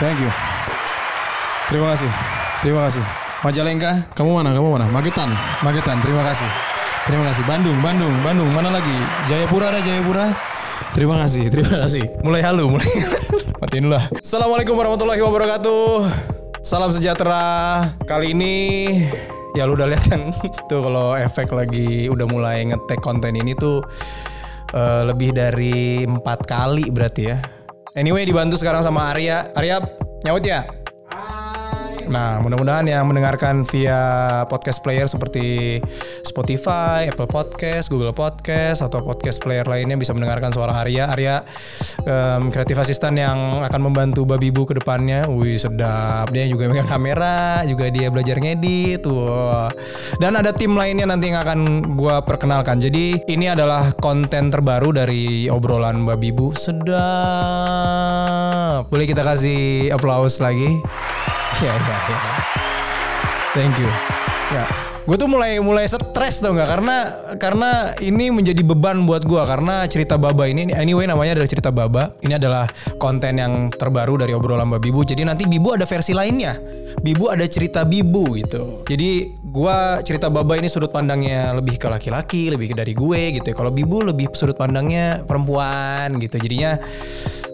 Thank you. Terima kasih. Terima kasih. Majalengka, kamu mana? Kamu mana? Magetan. Magetan. Terima kasih. Terima kasih. Bandung, Bandung, Bandung. Mana lagi? Jayapura ada Jayapura. Terima kasih, terima kasih. Mulai halu, mulai. Matiin lah. Assalamualaikum warahmatullahi wabarakatuh. Salam sejahtera. Kali ini ya lu udah lihat kan tuh kalau efek lagi udah mulai ngetek konten ini tuh eh, lebih dari empat kali berarti ya. Anyway dibantu sekarang sama Arya. Arya nyaut ya? Nah, mudah-mudahan yang mendengarkan via podcast player seperti Spotify, Apple Podcast, Google Podcast, atau podcast player lainnya bisa mendengarkan suara Arya. Arya, em, kreatif asisten yang akan membantu Babi Bu ke depannya. Wih, sedap. Dia juga megang kamera, juga dia belajar ngedit. Wah. Dan ada tim lainnya nanti yang akan gua perkenalkan. Jadi, ini adalah konten terbaru dari obrolan Babi Bu. Sedap. Boleh kita kasih applause lagi? Ya ya ya. Thank you. Ya. Gue tuh mulai mulai stres tau nggak karena karena ini menjadi beban buat gue karena cerita Baba ini anyway namanya adalah cerita Baba. Ini adalah konten yang terbaru dari obrolan Mbak Bibu. Jadi nanti Bibu ada versi lainnya. Bibu ada cerita Bibu gitu. Jadi gue cerita Baba ini sudut pandangnya lebih ke laki-laki, lebih dari gue gitu. Kalau Bibu lebih sudut pandangnya perempuan gitu. Jadinya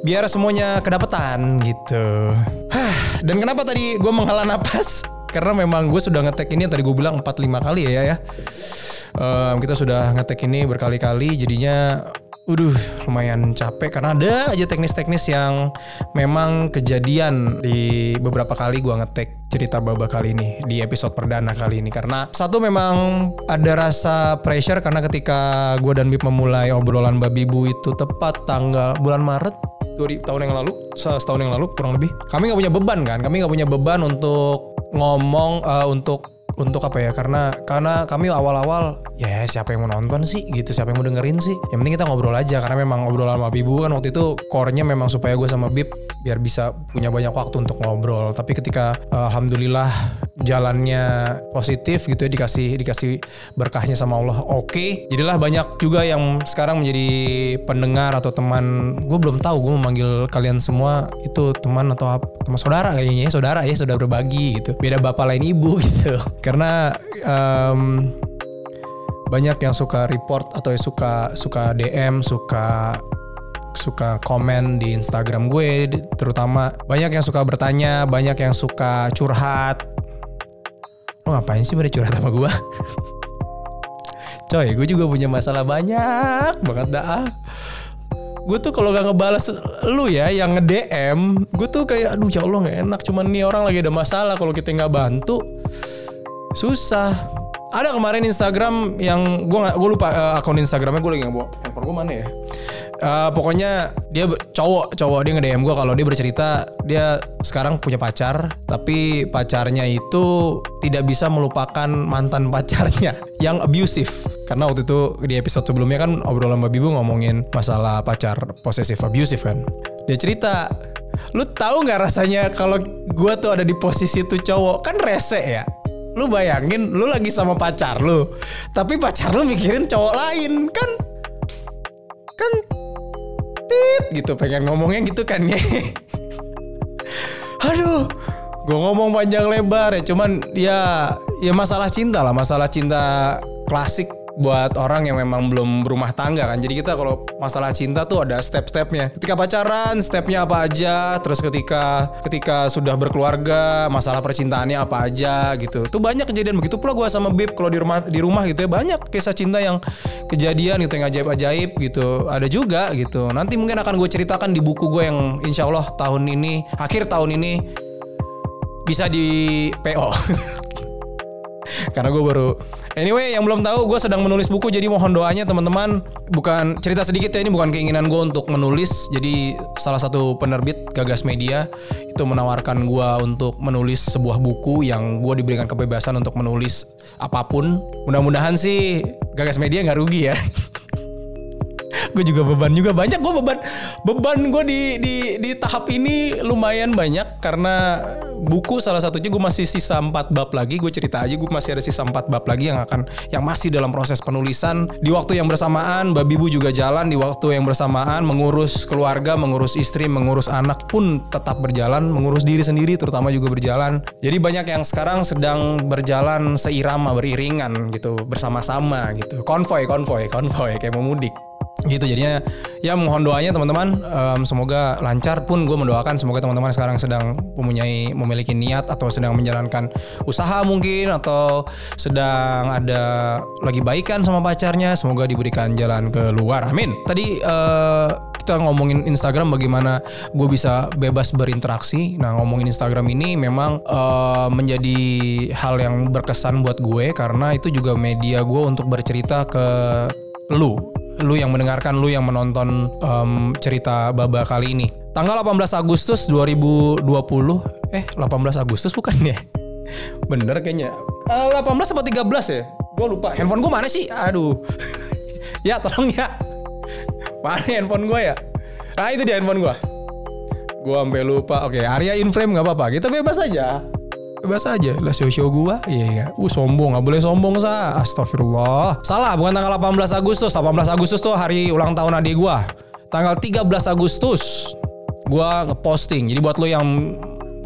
biar semuanya kedapetan gitu. Dan kenapa tadi gue menghela napas? Karena memang gue sudah ngetek ini yang tadi gue bilang 4-5 kali ya ya. Em, kita sudah ngetek ini berkali-kali jadinya Uduh lumayan capek karena ada aja teknis-teknis yang memang kejadian di beberapa kali gua ngetek cerita baba kali ini di episode perdana kali ini karena satu memang ada rasa pressure karena ketika gua dan Bib memulai obrolan babi bu itu tepat tanggal bulan Maret 2000 tahun yang lalu se- setahun yang lalu kurang lebih. Kami nggak punya beban kan? Kami nggak punya beban untuk ngomong eh, untuk untuk apa ya? Karena karena kami awal-awal ya siapa yang mau nonton sih? Gitu siapa yang mau dengerin sih? Yang penting kita ngobrol aja karena memang obrolan sama Bibu kan waktu itu core-nya memang supaya gue sama Bib biar bisa punya banyak waktu untuk ngobrol. Tapi ketika eh, alhamdulillah jalannya positif gitu ya dikasih dikasih berkahnya sama Allah oke. Jadilah banyak juga yang sekarang menjadi pendengar atau teman. Gue belum tahu gue memanggil kalian semua itu teman atau apa teman saudara kayaknya ya saudara ya saudara berbagi gitu. Beda bapak lain ibu gitu. Karena em, banyak yang suka report atau yang suka suka DM suka suka komen di Instagram gue terutama. Banyak yang suka bertanya banyak yang suka curhat lo ngapain sih pada curhat sama gue coy gue juga punya masalah banyak banget dah. Gue tuh kalau gak ngebales lu ya yang nge DM gue tuh kayak aduh ya Allah nggak enak. Cuman nih orang lagi ada masalah kalau kita nggak bantu susah ada kemarin Instagram yang gue gue lupa eh, akun Instagramnya gue lagi nggak bawa handphone gue mana ya? Eh, pokoknya dia cowok cowok dia nge DM gue kalau dia bercerita dia sekarang punya pacar tapi pacarnya itu tidak bisa melupakan mantan pacarnya yang abusive. Karena waktu itu di episode sebelumnya kan obrolan Mbak Bibu ngomongin masalah pacar posesif abusive kan. Dia cerita lu tahu nggak rasanya kalau gue tuh ada di posisi tuh cowok? Kan rese ya lu bayangin lu lagi sama pacar lu tapi pacar lu mikirin cowok lain kan? Kan tit gitu pengen ngomongnya gitu kan ya. Aduh gue ngomong panjang lebar ya cuman ya ya masalah cinta lah masalah cinta klasik buat orang yang memang belum berumah tangga kan. Jadi kita kalau masalah cinta tuh ada step-stepnya. Ketika pacaran stepnya apa aja terus ketika ketika sudah berkeluarga masalah percintaannya apa aja gitu. Tuh banyak kejadian. Begitu pula gue sama Bib kalau di rumah di rumah gitu ya banyak kisah cinta yang kejadian gitu yang ajaib-ajaib gitu. Ada juga gitu. Nanti mungkin akan gue ceritakan di buku gue yang insya Allah tahun ini akhir tahun ini bisa di PO karena gue baru anyway yang belum tahu gue sedang menulis buku jadi mohon doanya teman-teman. Bukan cerita sedikit ya ini bukan keinginan gue untuk menulis. Jadi salah satu penerbit Gagas Media itu menawarkan gue untuk menulis sebuah buku yang gue diberikan kebebasan untuk menulis apa pun. Mudah-mudahan sih Gagas Media nggak rugi ya gue juga beban juga banyak. Gue beban beban gue di di di tahap ini lumayan banyak karena buku salah satunya gue masih sisa 4 bab lagi. Gue cerita aja gue masih ada sisa 4 bab lagi yang akan yang masih dalam proses penulisan. Di waktu yang bersamaan babi bu juga jalan. Di waktu yang bersamaan mengurus keluarga mengurus istri mengurus anak pun tetap berjalan. Mengurus diri sendiri terutama juga berjalan. Jadi banyak yang sekarang sedang berjalan seirama beriringan gitu bersama-sama gitu. Konvoy konvoy konvoy kayak mau mudik gitu jadinya ya mohon doanya teman-teman um, semoga lancar pun gue mendoakan semoga teman-teman sekarang sedang mempunyai memiliki niat atau sedang menjalankan usaha mungkin atau sedang ada lagi baikan sama pacarnya semoga diberikan jalan keluar. Amin. Tadi uh, kita ngomongin Instagram bagaimana gue bisa bebas berinteraksi. Nah ngomongin Instagram ini memang uh, menjadi hal yang berkesan buat gue karena itu juga media gue untuk bercerita ke lu lu yang mendengarkan, lu yang menonton um, cerita Baba kali ini. Tanggal 18 Agustus 2020, eh 18 Agustus bukan ya? Bener kayaknya. Uh, 18 atau 13 ya? Gue lupa. Handphone gue mana sih? Aduh. ya tolong ya. Mana handphone gue ya? Nah itu dia handphone gue. Gue sampai lupa. Oke, Arya in frame nggak apa-apa. Kita bebas aja bebas aja lah show show gua. Iya iya. Uh sombong. Nggak boleh sombong sa. Astagfirullah. Salah bukan tanggal 18 Agustus. 18 Agustus tuh hari ulang tahun adik gua. Tanggal 13 Agustus gua ngeposting. Jadi buat lo yang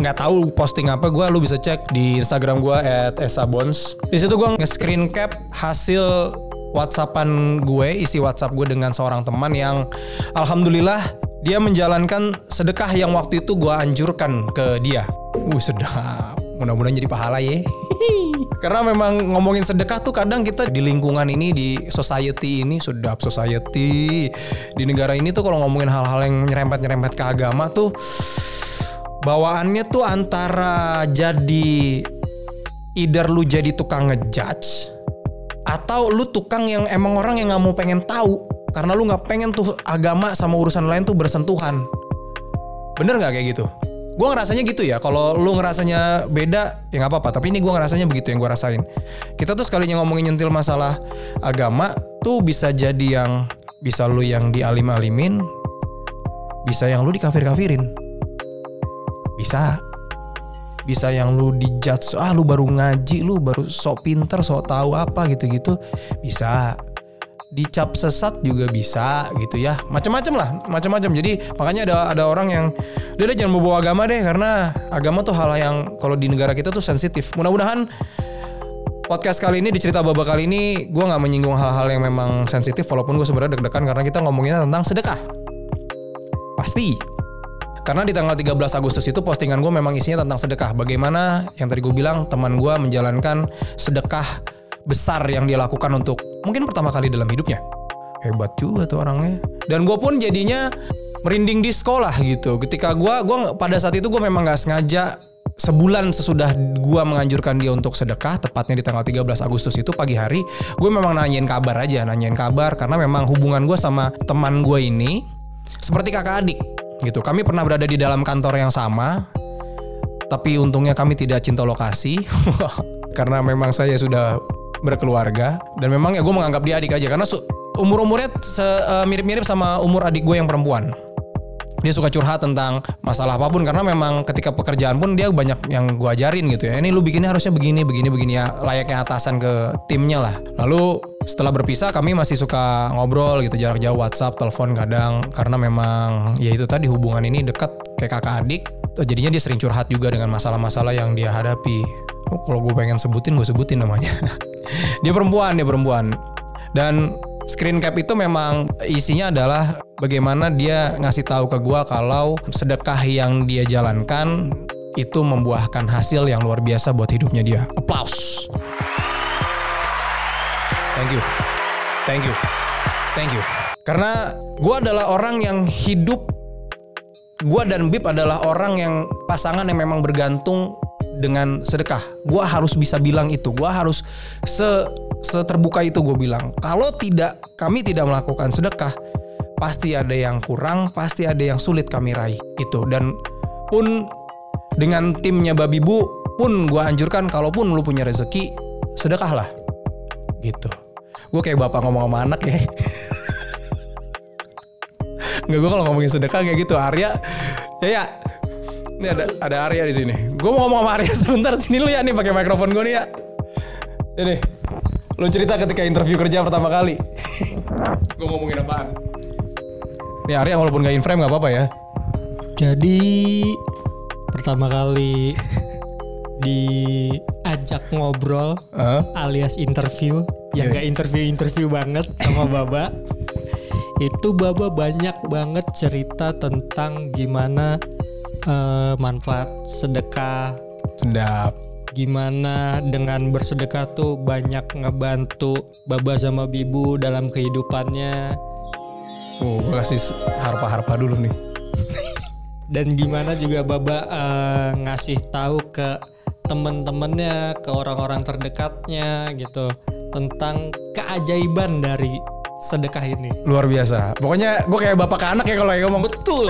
nggak tahu posting apa gua lu bisa cek di Instagram gua at esabons. Di situ gua nge-screen cap hasil WhatsAppan gue isi WhatsApp gue dengan seorang teman yang alhamdulillah dia menjalankan sedekah yang waktu itu gue anjurkan ke dia. Uh sedap mudah-mudahan jadi pahala ya. Karena memang ngomongin sedekah tuh kadang kita di lingkungan ini di society ini sudah society di negara ini tuh kalau ngomongin hal-hal yang nyerempet-nyerempet ke agama tuh bawaannya tuh antara jadi either lu jadi tukang ngejudge atau lu tukang yang emang orang yang nggak mau pengen tahu karena lu nggak pengen tuh agama sama urusan lain tuh bersentuhan. Bener nggak kayak gitu? Gue ngerasanya gitu ya. Kalau lu ngerasanya beda ya nggak apa-apa. Tapi ini gue ngerasanya begitu yang gue rasain. Kita tuh sekalinya ngomongin nyentil masalah agama tuh bisa jadi yang bisa lu yang dialim-alimin bisa yang lu dikafir-kafirin. Bisa. Bisa yang lu dijudge ah lu baru ngaji lu baru sok pinter sok tahu apa gitu-gitu. Bisa dicap sesat juga bisa gitu ya. Macam-macam lah macam-macam jadi makanya ada ada orang yang udah jangan bawa agama deh karena agama tuh hal yang kalau di negara kita tuh sensitif. Mudah-mudahan podcast kali ini di cerita babak kali ini gue nggak menyinggung hal-hal yang memang sensitif walaupun gue sebenarnya deg-degan karena kita ngomongin tentang sedekah. Pasti. Karena di tanggal 13 Agustus itu postingan gue memang isinya tentang sedekah. Bagaimana yang tadi gue bilang teman gue menjalankan sedekah besar yang dia lakukan untuk mungkin pertama kali dalam hidupnya. Hebat juga tuh orangnya. Dan gue pun jadinya merinding di sekolah gitu. Ketika gue gua pada saat itu gue memang nggak sengaja sebulan sesudah gue menganjurkan dia untuk sedekah tepatnya di tanggal 13 Agustus itu pagi hari gue memang nanyain kabar aja nanyain kabar. Karena memang hubungan gue sama teman gue ini seperti kakak adik gitu. Kami pernah berada di dalam kantor yang sama tapi untungnya kami tidak cinta lokasi. Karena memang saya sudah berkeluarga. Dan memang ya gue menganggap dia adik aja. Karena umur umurnya uh, mirip mirip sama umur adik gue yang perempuan. Dia suka curhat tentang masalah apa pun. Karena memang ketika pekerjaan pun dia banyak yang gue ajarin gitu ya. Ini lu bikinnya harusnya begini begini begini ya. Layaknya atasan ke timnya lah. Lalu setelah berpisah kami masih suka ngobrol gitu. Jarak jauh WhatsApp telepon kadang. Karena memang ya itu tadi hubungan ini dekat kayak kakak adik. Jadinya dia sering curhat juga dengan masalah-masalah yang dia hadapi. Oh, kalau gue pengen sebutin gue sebutin namanya dia perempuan, dia perempuan. Dan screen cap itu memang isinya adalah bagaimana dia ngasih tahu ke gua kalau sedekah yang dia jalankan itu membuahkan hasil yang luar biasa buat hidupnya dia. Applause. Thank you. Thank you. Thank you. Karena gua adalah orang yang hidup gua dan Bib adalah orang yang pasangan yang memang bergantung dengan sedekah. Gue harus bisa bilang itu. Gue harus se seterbuka itu gue bilang. Kalau tidak kami tidak melakukan sedekah, pasti ada yang kurang, pasti ada yang sulit kami raih itu. Dan pun dengan timnya babi bu pun gue anjurkan kalaupun lu punya rezeki sedekahlah gitu. Gue kayak bapak ngomong sama anak ya. Gue kalau ngomongin sedekah kayak gitu Arya ya ya ini ada ada Arya di sini gue mau ngomong sama Arya sebentar sini lu ya nih pakai mikrofon gue nih ya ini lu cerita ketika interview kerja pertama kali gue ngomongin apaan nih Arya walaupun gak in frame gak apa-apa ya Jadi pertama kali diajak ngobrol Hah? alias interview yang Iya. gak interview-interview banget sama Baba. Itu Baba banyak banget cerita tentang gimana eh, manfaat sedekah, sedap. Gimana dengan bersedekah tuh banyak ngebantu Baba sama Bibu dalam kehidupannya? Oh gue kasih harpa-harpa dulu nih. Dan gimana juga Baba eh, ngasih tahu ke temen-temennya, ke orang-orang terdekatnya gitu tentang keajaiban dari sedekah ini. luar biasa pokoknya gue kayak bapak ke anak ya kalau yang ngomong Betul.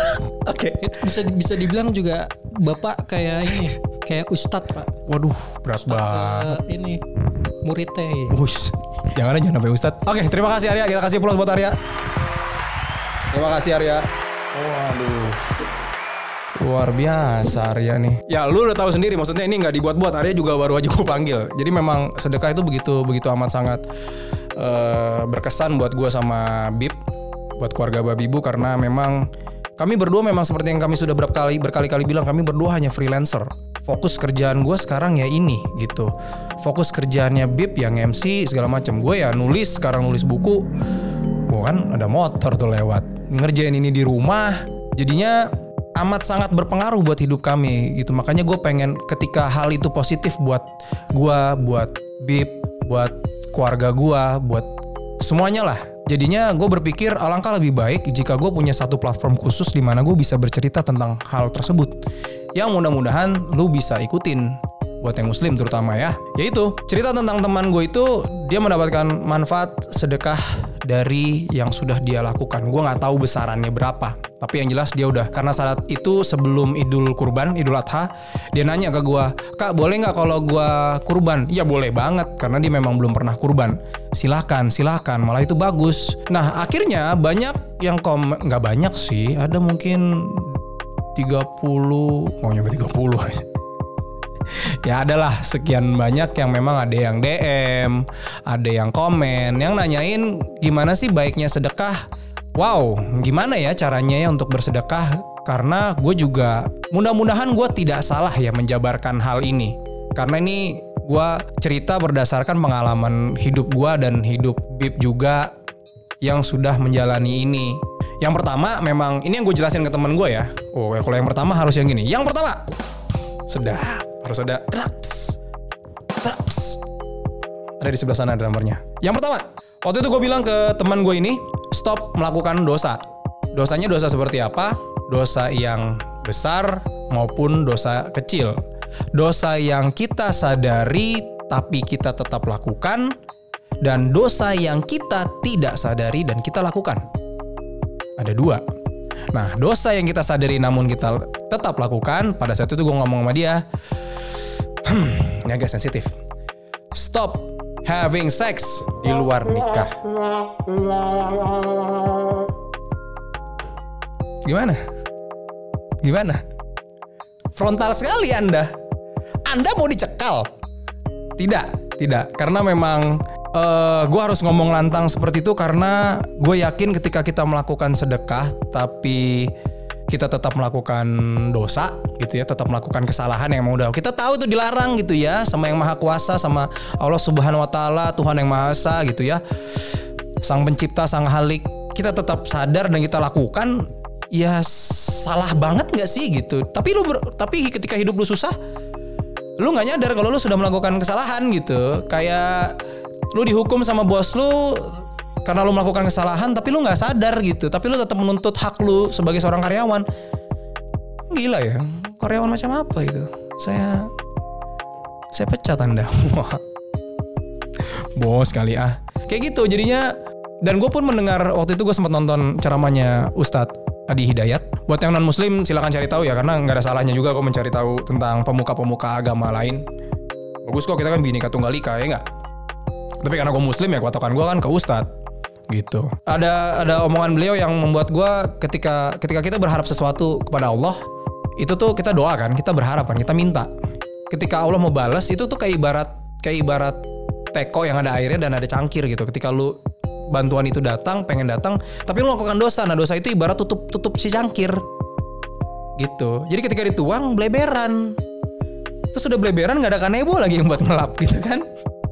oke Itu bisa bisa dibilang juga Bapak kayak ini, kayak ustadz Pak. waduh berat banget Eh, ini muridnya. Wush, jangan aja sampai Ustadz. Oke, terima kasih Arya. Kita kasih plus buat Arya. Terima kasih Arya. Waduh. Luar biasa Arya nih. Ya lu udah tahu sendiri maksudnya ini nggak dibuat-buat. Arya juga baru aja gue panggil. Jadi memang sedekah itu begitu begitu amat sangat eh, berkesan buat gue sama Bib, buat keluarga Babibu karena memang kami berdua memang seperti yang kami sudah berapa kali berkali-kali bilang kami berdua hanya freelancer. Fokus kerjaan gue sekarang ya ini gitu. Fokus kerjaannya Bib yang MC segala macam. Gue ya nulis sekarang nulis buku. Gue kan ada motor tuh lewat. Ngerjain ini di rumah. Jadinya amat sangat berpengaruh buat hidup kami gitu. Makanya gue pengen ketika hal itu positif buat gue, buat Bib, buat keluarga gue, buat semuanya lah. Jadinya gue berpikir alangkah lebih baik jika gue punya satu platform khusus di mana gue bisa bercerita tentang hal tersebut. Yang mudah-mudahan lu bisa ikutin buat yang muslim terutama ya. Yaitu cerita tentang teman gue itu dia mendapatkan manfaat sedekah dari yang sudah dia lakukan. Gue nggak tahu besarannya berapa. Tapi yang jelas dia udah karena saat itu sebelum Idul Kurban, Idul Adha, dia nanya ke gue, kak boleh nggak kalau gue kurban? Iya boleh banget karena dia memang belum pernah kurban. Silahkan, silahkan, malah itu bagus. Nah akhirnya banyak yang kom nggak banyak sih, ada mungkin 30, mau nyampe 30 aja ya adalah sekian banyak yang memang ada yang DM, ada yang komen, yang nanyain gimana sih baiknya sedekah. Wow, gimana ya caranya ya untuk bersedekah? Karena gue juga mudah-mudahan gue tidak salah ya menjabarkan hal ini. Karena ini gue cerita berdasarkan pengalaman hidup gue dan hidup Bib juga yang sudah menjalani ini. Yang pertama memang ini yang gue jelasin ke temen gue ya. Oh, kalau yang pertama harus yang gini. Yang pertama, sedap harus ada traps. Traps. Ada di sebelah sana drummernya. Yang pertama waktu itu gue bilang ke teman gue ini stop melakukan dosa. Dosanya dosa seperti apa? Dosa yang besar maupun dosa kecil. Dosa yang kita sadari tapi kita tetap lakukan dan dosa yang kita tidak sadari dan kita lakukan. Ada dua Nah, dosa yang kita sadari namun kita tetap lakukan, pada saat itu gue ngomong sama dia, hmm, ini agak sensitif. Stop having sex di luar nikah. Gimana? Gimana? Frontal sekali Anda. Anda mau dicekal? Tidak, tidak. Karena memang eh gue harus ngomong lantang seperti itu karena gue yakin ketika kita melakukan sedekah tapi kita tetap melakukan dosa gitu ya, tetap melakukan kesalahan yang udah kita tahu itu dilarang gitu ya sama yang maha kuasa sama Allah Subhanahu wa taala, Tuhan yang maha esa gitu ya. Sang pencipta, sang halik, kita tetap sadar dan kita lakukan ya salah banget nggak sih gitu. Tapi lu tapi ketika hidup lu susah lu nggak nyadar kalau lu sudah melakukan kesalahan gitu. Kayak lu dihukum sama bos lu karena lu melakukan kesalahan tapi lu nggak sadar gitu. Tapi lu tetap menuntut hak lu sebagai seorang karyawan. Gila ya karyawan macam apa itu saya saya pecat anda. Bos kali ah. Kayak gitu jadinya. Dan gue pun mendengar waktu itu gue sempat nonton ceramahnya Ustadz Adi Hidayat. Buat yang non muslim silakan cari tahu ya karena nggak ada salahnya juga kok mencari tahu tentang pemuka-pemuka agama lain. Bagus kok kita kan bineka tunggal ika ya nggak tapi karena gue muslim ya patokan gue kan ke Ustadz gitu. Ada ada omongan beliau yang membuat gua ketika ketika kita berharap sesuatu kepada Allah, itu tuh kita doa kan, kita berharap kan, kita minta. Ketika Allah mau balas itu tuh kayak ibarat kayak ibarat teko yang ada airnya dan ada cangkir gitu. Ketika lu bantuan itu datang, pengen datang, tapi lu melakukan dosa. Nah, dosa itu ibarat tutup tutup si cangkir. Gitu. Jadi ketika dituang bleberan. Terus udah bleberan nggak ada kanebo lagi yang buat ngelap gitu kan.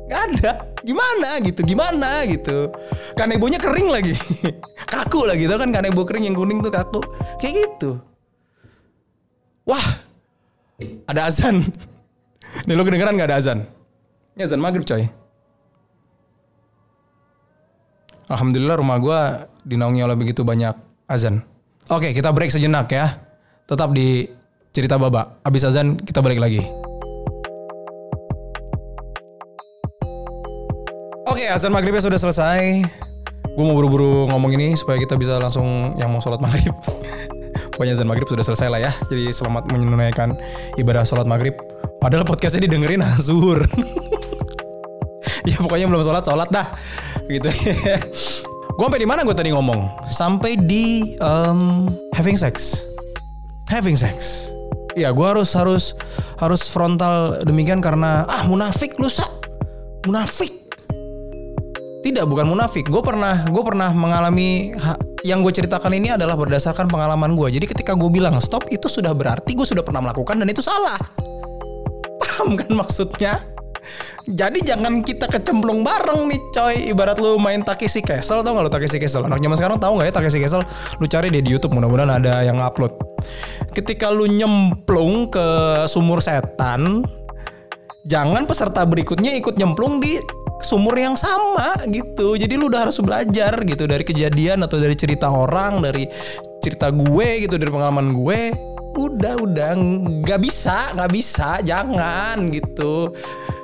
Gak ada. Gimana gitu, gimana gitu. Kanebonya kering lagi. kaku lagi gitu kan kanebo kering yang kuning tuh kaku. Kayak gitu. Wah. Ada azan. Nih lo kedengeran gak ada azan? Ini azan maghrib coy. Alhamdulillah rumah gua dinaungi oleh begitu banyak azan. Oke kita break sejenak ya. Tetap di cerita baba. Abis azan kita balik lagi. Azan maghribnya sudah selesai. Gue mau buru-buru ngomong ini supaya kita bisa langsung yang mau sholat maghrib. Pokoknya azan maghrib sudah selesai lah ya. Jadi selamat menunaikan ibadah sholat maghrib. Padahal podcastnya didengerin azur. ya pokoknya belum sholat sholat dah gitu gue sampai di mana gue tadi ngomong sampai di um, having sex having sex ya gue harus harus harus frontal demikian karena ah munafik lu sa munafik tidak bukan munafik gue pernah gue pernah mengalami yang gue ceritakan ini adalah berdasarkan pengalaman gue jadi ketika gue bilang stop itu sudah berarti gue sudah pernah melakukan dan itu salah paham kan maksudnya jadi jangan kita kecemplung bareng nih coy. Ibarat lu main Takeshi Castle tau gak lu Takeshi Castle? Anak zaman sekarang tahu nggak ya Takeshi Castle? Lu cari deh di YouTube mudah-mudahan ada yang upload. Ketika lu nyemplung ke sumur setan, jangan peserta berikutnya ikut nyemplung di sumur yang sama gitu. Jadi lu udah harus belajar gitu dari kejadian atau dari cerita orang, dari cerita gue gitu, dari pengalaman gue udah udah. Nggak bisa nggak bisa. Jangan gitu.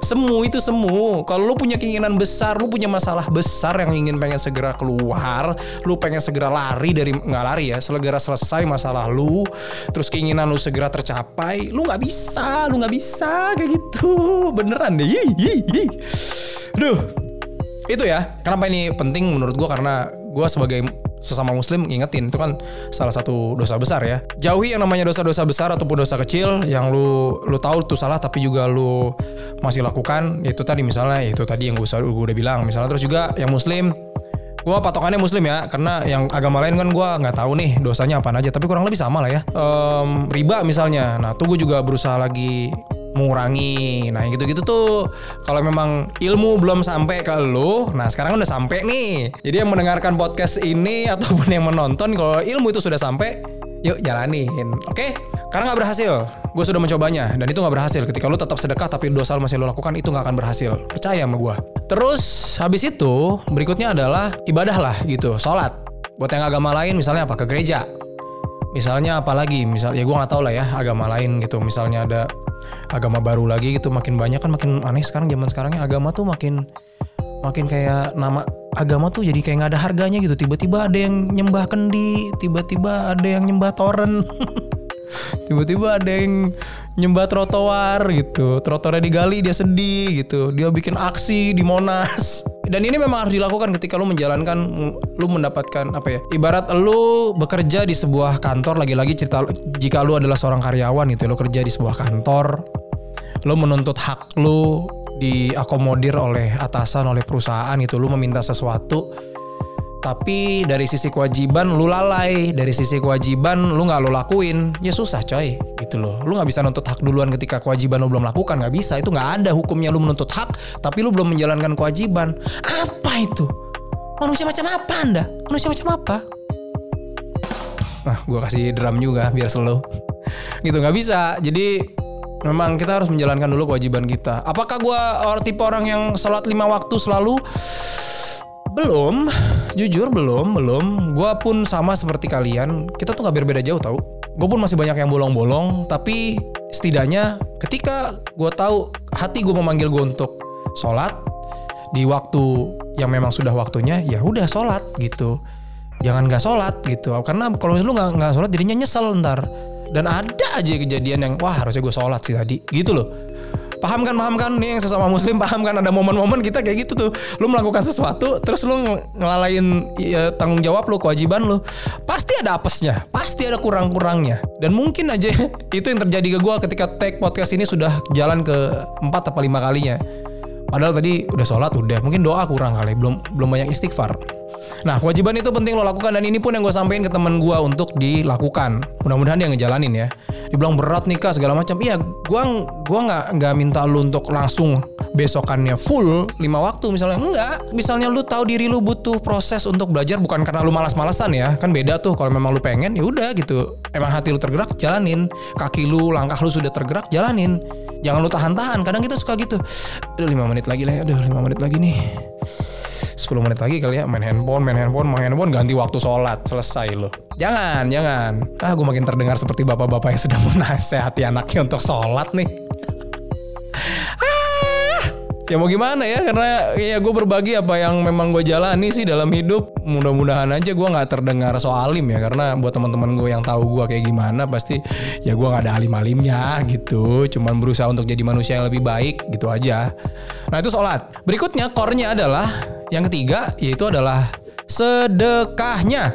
Semu itu semu. Kalau lu punya keinginan besar lu punya masalah besar yang ingin pengen segera keluar lu pengen segera lari dari nggak lari ya segera selesai masalah lu terus keinginan lu segera tercapai lu nggak bisa lu nggak bisa kayak gitu. Beneran deh. Yih, yih, yih. Duh, itu ya kenapa ini penting menurut gua? Karena gua sebagai sesama muslim ngingetin. Itu kan salah satu dosa besar ya. Jauhi yang namanya dosa-dosa besar ataupun dosa kecil yang lu lu tahu itu salah tapi juga lu masih lakukan itu tadi misalnya itu tadi yang gue, gue udah bilang. Misalnya terus juga yang muslim gue patokannya muslim ya karena yang agama lain kan gue nggak tahu nih dosanya apa aja tapi kurang lebih sama lah ya. Um, riba misalnya. Nah tuh gue juga berusaha lagi mengurangi. Nah, gitu-gitu tuh kalau memang ilmu belum sampai ke lu, nah sekarang udah sampai nih. Jadi yang mendengarkan podcast ini ataupun yang menonton kalau ilmu itu sudah sampai, yuk jalanin. Oke? Karena nggak berhasil, gue sudah mencobanya dan itu nggak berhasil. Ketika lu tetap sedekah tapi dosa masih lu lakukan itu nggak akan berhasil. Percaya sama gue. Terus habis itu berikutnya adalah ibadah lah gitu, sholat. Buat yang agama lain misalnya apa ke gereja. Misalnya apalagi, misal ya gue nggak tahu lah ya agama lain gitu. Misalnya ada agama baru lagi gitu makin banyak kan makin aneh sekarang zaman sekarangnya agama tuh makin makin kayak nama agama tuh jadi kayak nggak ada harganya gitu. Tiba-tiba ada yang nyembah kendi tiba-tiba ada yang nyembah toren tiba-tiba ada yang nyembah trotoar gitu. Trotoarnya digali dia sedih gitu. Dia bikin aksi di Monas. Dan ini memang harus dilakukan ketika lu menjalankan lu mendapatkan apa ya ibarat lu bekerja di sebuah kantor. Lagi-lagi cerita jika lu adalah seorang karyawan gitu lu kerja di sebuah kantor lu menuntut hak lu diakomodir oleh atasan oleh perusahaan gitu. Lu meminta sesuatu tapi dari sisi kewajiban lu lalai dari sisi kewajiban lu nggak lu lakuin ya susah coy. Gitu loh. Lu nggak bisa nuntut hak duluan ketika kewajiban lu belum lakukan nggak bisa. Itu nggak ada hukumnya lu menuntut hak tapi lu belum menjalankan kewajiban. Apa itu? Manusia macam apa anda? Manusia macam apa? Nah gue kasih drum juga biar slow. Gitu nggak bisa. Jadi memang kita harus menjalankan dulu kewajiban kita. Apakah gue orang tipe orang yang sholat lima waktu selalu belum, jujur belum, belum. Gua pun sama seperti kalian. Kita tuh gak berbeda jauh tau. Gue pun masih banyak yang bolong-bolong. Tapi setidaknya ketika gue tahu hati gue memanggil gue untuk sholat di waktu yang memang sudah waktunya, ya udah sholat gitu. Jangan gak sholat gitu. Karena kalau lu nggak nggak sholat jadinya nyesel ntar. Dan ada aja kejadian yang wah harusnya gue sholat sih tadi, gitu loh Paham kan, paham kan? Nih yang sesama muslim paham kan ada momen-momen kita kayak gitu tuh. Lu melakukan sesuatu terus lu ng- ngelalain ya, tanggung jawab lu, kewajiban lu. Pasti ada apesnya, pasti ada kurang-kurangnya. Dan mungkin aja itu yang terjadi ke gua ketika take podcast ini sudah jalan ke empat atau lima kalinya. Padahal tadi udah sholat udah, mungkin doa kurang kali, belum belum banyak istighfar. Nah, kewajiban itu penting lo lakukan dan ini pun yang gue sampaikan ke teman gue untuk dilakukan. Mudah-mudahan dia ngejalanin ya. Dibilang berat nih kak segala macam. Iya, gua gua nggak nggak minta lu untuk langsung besokannya full lima waktu misalnya. Enggak. Misalnya lu tahu diri lu butuh proses untuk belajar bukan karena lu malas-malasan ya. Kan beda tuh kalau memang lu pengen ya udah gitu. Emang hati lu tergerak jalanin. Kaki lu, langkah lu sudah tergerak jalanin. Jangan lu tahan-tahan. Kadang kita suka gitu. Aduh 5 menit lagi lah ya. Aduh 5 menit lagi nih. 10 menit lagi kali ya main handphone, main handphone, main handphone ganti waktu sholat selesai loh. Jangan, jangan. Ah, gue makin terdengar seperti bapak-bapak yang sedang menasehati anaknya untuk sholat nih. ah, ya mau gimana ya karena ya gue berbagi apa yang memang gue jalani sih dalam hidup. Mudah-mudahan aja gue nggak terdengar so alim ya karena buat teman-teman gue yang tahu gue kayak gimana pasti ya gue nggak ada alim-alimnya gitu. Cuman berusaha untuk jadi manusia yang lebih baik gitu aja. Nah itu sholat. Berikutnya core-nya adalah yang ketiga yaitu adalah sedekahnya.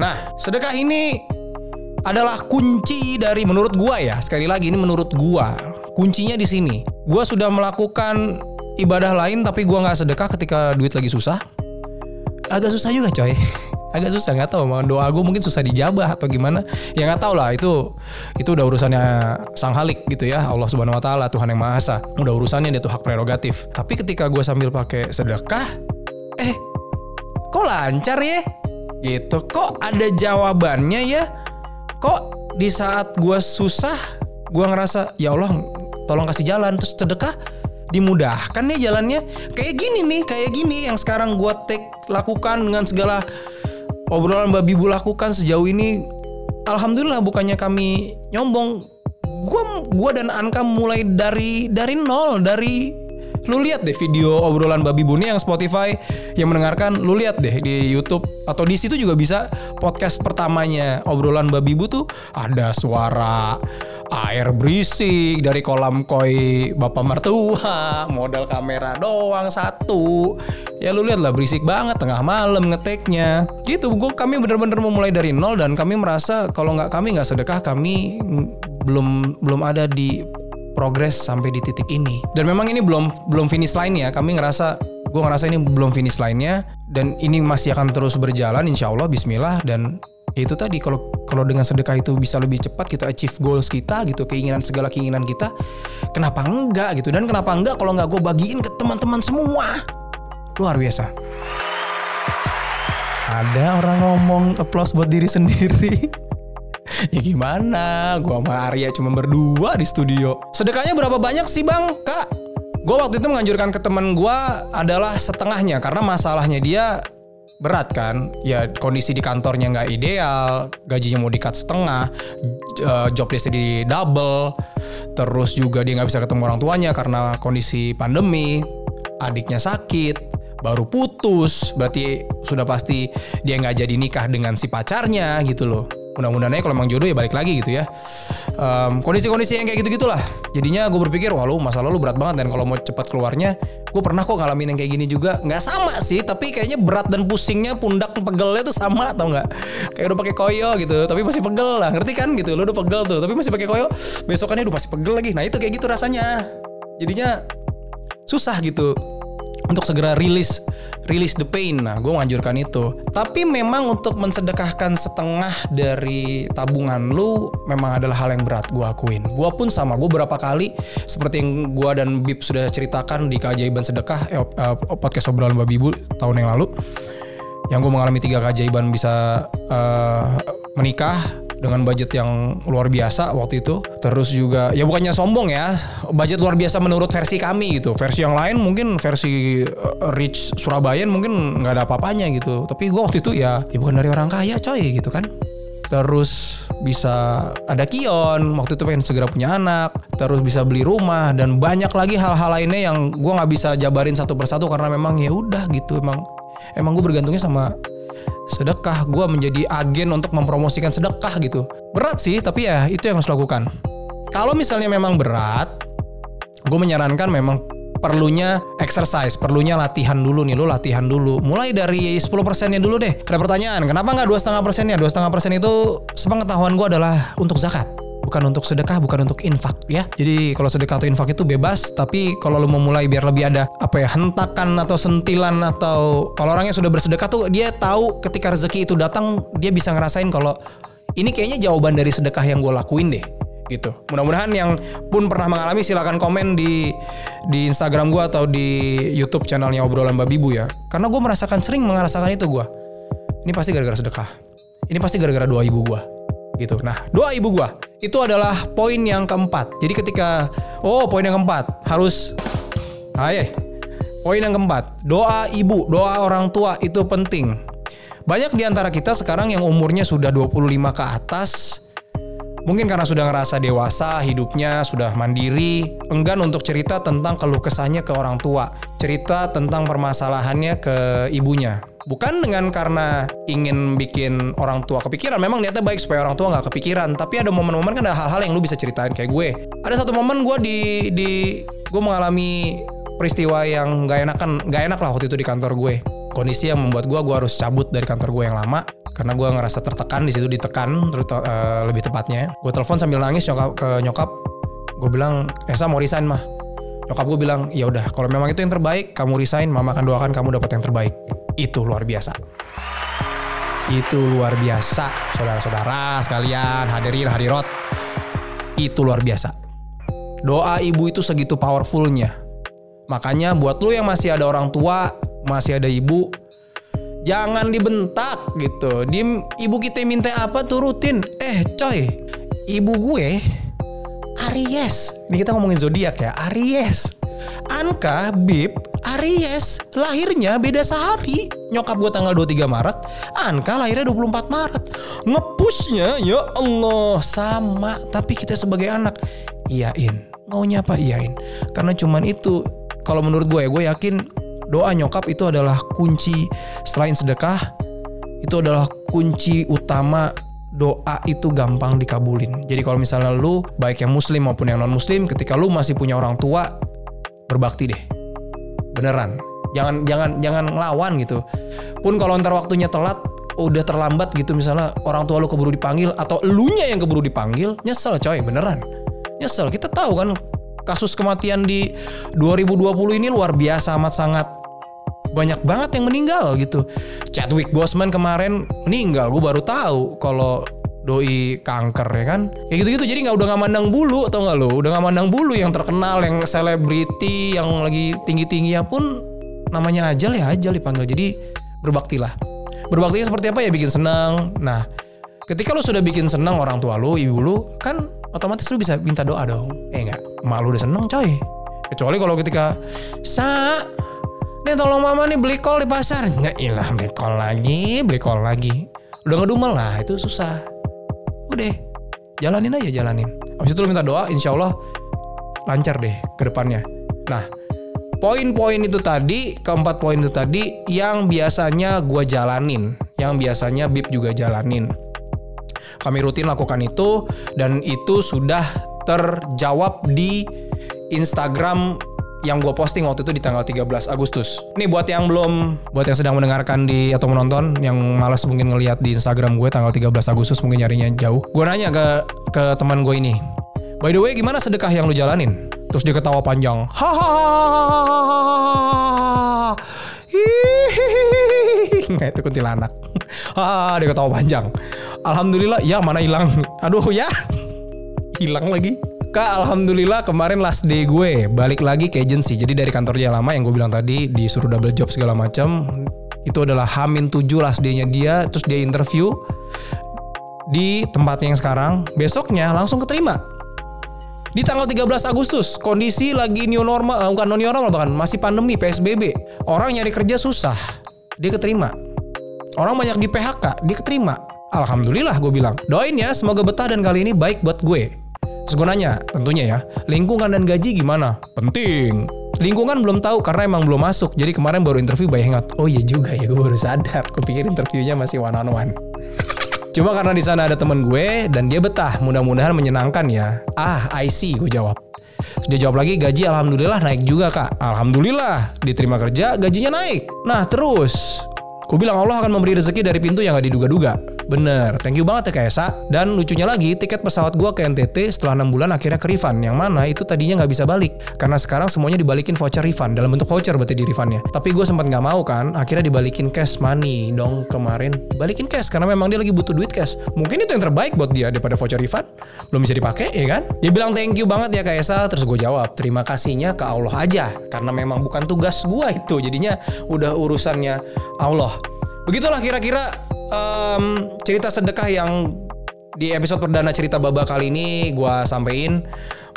Nah, sedekah ini adalah kunci dari menurut gua ya. Sekali lagi ini menurut gua. Kuncinya di sini. Gua sudah melakukan ibadah lain tapi gua nggak sedekah ketika duit lagi susah. Agak susah juga coy. Agak susah nggak tahu. Mau doa gue mungkin susah dijabah atau gimana? Ya nggak tahu lah. Itu itu udah urusannya sang halik gitu ya. Allah subhanahu wa taala Tuhan yang maha esa. Udah urusannya dia tuh hak prerogatif. Tapi ketika gue sambil pakai sedekah eh kok lancar ya? Gitu. Kok ada jawabannya ya? Kok di saat gue susah gue ngerasa ya Allah tolong kasih jalan. Terus sedekah dimudahkan nih jalannya. Kayak gini nih kayak gini yang sekarang gue take lakukan dengan segala obrolan Mbak Bibu lakukan sejauh ini alhamdulillah bukannya kami nyombong. Gua gua dan Anka mulai dari dari nol dari lu lihat deh video obrolan Babi Buni yang Spotify yang mendengarkan lu lihat deh di YouTube atau di situ juga bisa podcast pertamanya obrolan Babi Bu tuh ada suara air berisik dari kolam koi bapak mertua modal kamera doang satu. Ya lu lihat lah berisik banget tengah malam ngeteknya. Gitu gua kami bener-bener memulai dari nol dan kami merasa kalau nggak kami nggak sedekah kami belum belum ada di progres sampai di titik ini. Dan memang ini belum belum finish line ya. Kami ngerasa gue ngerasa ini belum finish line-nya. Dan ini masih akan terus berjalan insya Allah Bismillah. Dan itu tadi kalau kalau dengan sedekah itu bisa lebih cepat kita achieve goals kita gitu keinginan segala keinginan kita kenapa enggak gitu? Dan kenapa enggak kalau nggak gue bagiin ke teman-teman semua? Luar biasa. Ada orang ngomong applause buat diri sendiri ya gimana? Gua sama Arya cuma berdua di studio. Sedekahnya berapa banyak sih bang? Kak gue waktu itu menganjurkan ke teman gue adalah setengahnya karena masalahnya dia berat kan. Ya kondisi di kantornya nggak ideal gajinya mau dikat setengah j- job desknya di double terus juga dia nggak bisa ketemu orang tuanya karena kondisi pandemi adiknya sakit baru putus berarti sudah pasti dia nggak jadi nikah dengan si pacarnya gitu loh mudah-mudahan kalau emang jodoh ya balik lagi gitu ya. Em, kondisi-kondisi yang kayak gitu gitulah jadinya gue berpikir wah lu masalah lu berat banget dan kalau mau cepat keluarnya gue pernah kok ngalamin yang kayak gini juga. Nggak sama sih tapi kayaknya berat dan pusingnya pundak pegelnya tuh sama atau nggak? Kayak udah pakai koyo gitu tapi masih pegel lah. Ngerti kan gitu lu udah pegel tuh tapi masih pakai koyo besokannya udah masih pegel lagi. Nah itu kayak gitu rasanya. Jadinya susah gitu untuk segera rilis rilis the pain. Nah, gue menganjurkan itu. Tapi memang untuk mensedekahkan setengah dari tabungan lu memang adalah hal yang berat gue akuin. Gue pun sama. Gue berapa kali seperti yang gue dan Bib sudah ceritakan di keajaiban sedekah eh, eh, podcast obrolan babi ibu tahun yang lalu. Yang gue mengalami tiga keajaiban bisa eh, menikah dengan budget yang luar biasa waktu itu. Terus juga ya bukannya sombong ya, budget luar biasa menurut versi kami gitu. Versi yang lain mungkin versi uh, rich Surabaya mungkin nggak ada apa-apanya gitu. Tapi gue waktu itu ya, ya bukan dari orang kaya coy gitu kan. Terus bisa ada kion, waktu itu pengen segera punya anak, terus bisa beli rumah dan banyak lagi hal-hal lainnya yang gue nggak bisa jabarin satu persatu karena memang ya udah gitu emang emang gue bergantungnya sama sedekah gue menjadi agen untuk mempromosikan sedekah gitu berat sih tapi ya itu yang harus lakukan kalau misalnya memang berat gue menyarankan memang perlunya exercise, perlunya latihan dulu nih, lu latihan dulu. Mulai dari 10 persennya dulu deh. Ada pertanyaan, kenapa nggak dua setengah persennya? Dua setengah persen itu sepengetahuan gue adalah untuk zakat bukan untuk sedekah, bukan untuk infak ya. Jadi kalau sedekah atau infak itu bebas, tapi kalau lu mau mulai biar lebih ada apa ya hentakan atau sentilan atau kalau orangnya sudah bersedekah tuh dia tahu ketika rezeki itu datang dia bisa ngerasain kalau ini kayaknya jawaban dari sedekah yang gue lakuin deh gitu. Mudah-mudahan yang pun pernah mengalami silakan komen di di Instagram gue atau di YouTube channelnya obrolan babi bu ya. Karena gue merasakan sering merasakan itu gue. Ini pasti gara-gara sedekah. Ini pasti gara-gara doa ibu gue gitu. Nah, doa ibu gua itu adalah poin yang keempat. Jadi ketika oh poin yang keempat harus ayo poin yang keempat doa ibu, doa orang tua itu penting. Banyak di antara kita sekarang yang umurnya sudah 25 ke atas Mungkin karena sudah ngerasa dewasa, hidupnya sudah mandiri, enggan untuk cerita tentang keluh kesahnya ke orang tua, cerita tentang permasalahannya ke ibunya. Bukan dengan karena ingin bikin orang tua kepikiran, memang niatnya baik supaya orang tua nggak kepikiran. Tapi ada momen-momen kan ada hal-hal yang lu bisa ceritain kayak gue. Ada satu momen gue di di gue mengalami peristiwa yang gak enak kan, gak enak lah waktu itu di kantor gue. Kondisi yang membuat gue gue harus cabut dari kantor gue yang lama karena gue ngerasa tertekan di situ ditekan terus uh, lebih tepatnya gue telepon sambil nangis nyokap ke nyokap gue bilang Esa mau resign mah nyokap gue bilang ya udah kalau memang itu yang terbaik kamu resign mama akan doakan kamu dapat yang terbaik. Itu luar biasa. Itu luar biasa saudara-saudara sekalian hadirin hadirat. Itu luar biasa. Doa ibu itu segitu powerfulnya. Makanya buat lu yang masih ada orang tua masih ada ibu Jangan dibentak gitu. Di ibu kita minta apa turutin. Eh coy, ibu gue Aries. Ini kita ngomongin zodiak ya, Aries. Anka, Bib, Aries, lahirnya beda sehari. Nyokap gue tanggal 23 Maret, Anka lahirnya 24 Maret. Ngepushnya ya Allah sama, tapi kita sebagai anak iyain. Maunya apa iyain? Karena cuman itu kalau menurut gue ya, gue yakin doa nyokap itu adalah kunci selain sedekah itu adalah kunci utama doa itu gampang dikabulin. Jadi kalau misalnya lu baik yang muslim maupun yang non muslim ketika lu masih punya orang tua berbakti deh. Beneran. Jangan jangan jangan ngelawan gitu. Pun kalau ntar waktunya telat udah terlambat gitu misalnya orang tua lu keburu dipanggil atau elunya yang keburu dipanggil, nyesel coy, beneran. Nyesel. Kita tahu kan kasus kematian di 2020 ini luar biasa amat sangat banyak banget yang meninggal gitu. Chadwick Boseman kemarin meninggal, gue baru tahu kalau doi kanker ya kan? Kayak gitu-gitu jadi nggak udah nggak mandang bulu atau nggak lo? Udah nggak mandang bulu yang terkenal yang selebriti yang lagi tinggi tingginya pun namanya ajal ya ajal dipanggil. Jadi berbaktilah berbaktinya seperti apa? Ya bikin senang. Nah ketika lo sudah bikin senang orang tua lo ibu lo kan otomatis lo bisa minta doa dong. Eh nggak? Malu udah seneng coy. Kecuali kalau ketika sa Nih tolong mama nih beli kol di pasar. Nggak ilah beli kol lagi, beli kol lagi. Udah ngedumel lah, itu susah. Udah, jalanin aja jalanin. Habis itu lu minta doa, insya Allah lancar deh ke depannya. Nah, poin-poin itu tadi, keempat poin itu tadi yang biasanya gue jalanin, yang biasanya Bib juga jalanin. Kami rutin lakukan itu dan itu sudah terjawab di Instagram yang gue posting waktu itu di tanggal 13 Agustus. Nih buat yang belum, buat yang sedang mendengarkan di atau menonton, yang malas mungkin ngelihat di Instagram gue tanggal 13 Agustus mungkin nyarinya jauh. Gue nanya ke ke teman gue ini, by the way gimana sedekah yang lu jalanin? Terus dia ketawa panjang, hahaha, nggak itu kuntilanak. Ah, dia ketawa panjang. Alhamdulillah, ya mana hilang. Aduh ya, hilang lagi. Kak, alhamdulillah kemarin last day gue balik lagi ke agency. Jadi dari kantornya lama yang gue bilang tadi disuruh double job segala macam. Itu adalah Hamin 7 last day-nya dia, terus dia interview di tempatnya yang sekarang. Besoknya langsung keterima. Di tanggal 13 Agustus, kondisi lagi new normal, eh, bukan non new normal bahkan masih pandemi PSBB. Orang nyari kerja susah. Dia keterima. Orang banyak di PHK, dia keterima. Alhamdulillah gue bilang. Doain ya semoga betah dan kali ini baik buat gue. Terus gue nanya, tentunya ya, lingkungan dan gaji gimana? Penting. Lingkungan belum tahu karena emang belum masuk. Jadi kemarin baru interview by Hangout. Oh iya juga ya, gue baru sadar. Gue pikir interviewnya masih one on one. Cuma karena di sana ada temen gue dan dia betah, mudah-mudahan menyenangkan ya. Ah, I see, gue jawab. Dia jawab lagi gaji alhamdulillah naik juga kak. Alhamdulillah diterima kerja gajinya naik. Nah terus Gue bilang Allah akan memberi rezeki dari pintu yang gak diduga-duga. Bener, thank you banget ya Kak Esa. Dan lucunya lagi, tiket pesawat gue ke NTT setelah 6 bulan akhirnya ke refund. Yang mana itu tadinya gak bisa balik. Karena sekarang semuanya dibalikin voucher refund. Dalam bentuk voucher berarti di refundnya. Tapi gue sempat gak mau kan, akhirnya dibalikin cash money dong kemarin. Dibalikin cash, karena memang dia lagi butuh duit cash. Mungkin itu yang terbaik buat dia daripada voucher refund. Belum bisa dipakai, ya kan? Dia bilang thank you banget ya Kak Esa. Terus gue jawab, terima kasihnya ke Allah aja. Karena memang bukan tugas gue itu. Jadinya udah urusannya Allah. Begitulah kira-kira um, cerita sedekah yang di episode perdana cerita baba kali ini gua sampein.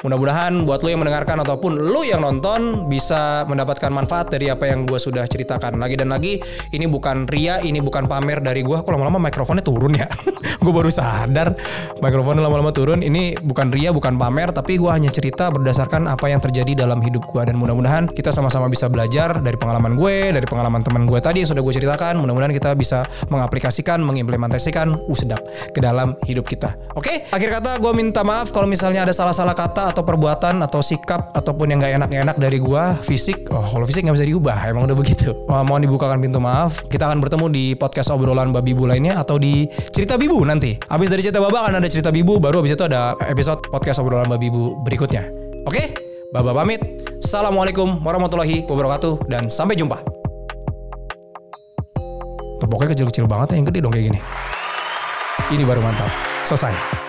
Mudah-mudahan buat lo yang mendengarkan ataupun lo yang nonton bisa mendapatkan manfaat dari apa yang gue sudah ceritakan. Lagi dan lagi, ini bukan ria, ini bukan pamer dari gue. Kok lama-lama mikrofonnya turun ya? gue baru sadar mikrofonnya lama-lama turun. Ini bukan ria, bukan pamer, tapi gue hanya cerita berdasarkan apa yang terjadi dalam hidup gue. Dan mudah-mudahan kita sama-sama bisa belajar dari pengalaman gue, dari pengalaman teman gue tadi yang sudah gue ceritakan. Mudah-mudahan kita bisa mengaplikasikan, mengimplementasikan, uh sedap, ke dalam hidup kita. Oke, akhir kata gue minta maaf kalau misalnya ada salah-salah kata atau perbuatan atau sikap ataupun yang gak enak-enak dari gua fisik oh kalau fisik nggak bisa diubah emang udah begitu. Oh, mohon dibukakan pintu maaf. Kita akan bertemu di podcast obrolan babi bu lainnya atau di cerita bibu nanti. Habis dari cerita baba akan ada cerita bibu baru habis itu ada episode podcast obrolan babi bu berikutnya. Oke? Baba pamit. Assalamualaikum warahmatullahi wabarakatuh dan sampai jumpa. Tepoknya kecil-kecil banget ya yang gede dong kayak gini. Ini baru mantap. Selesai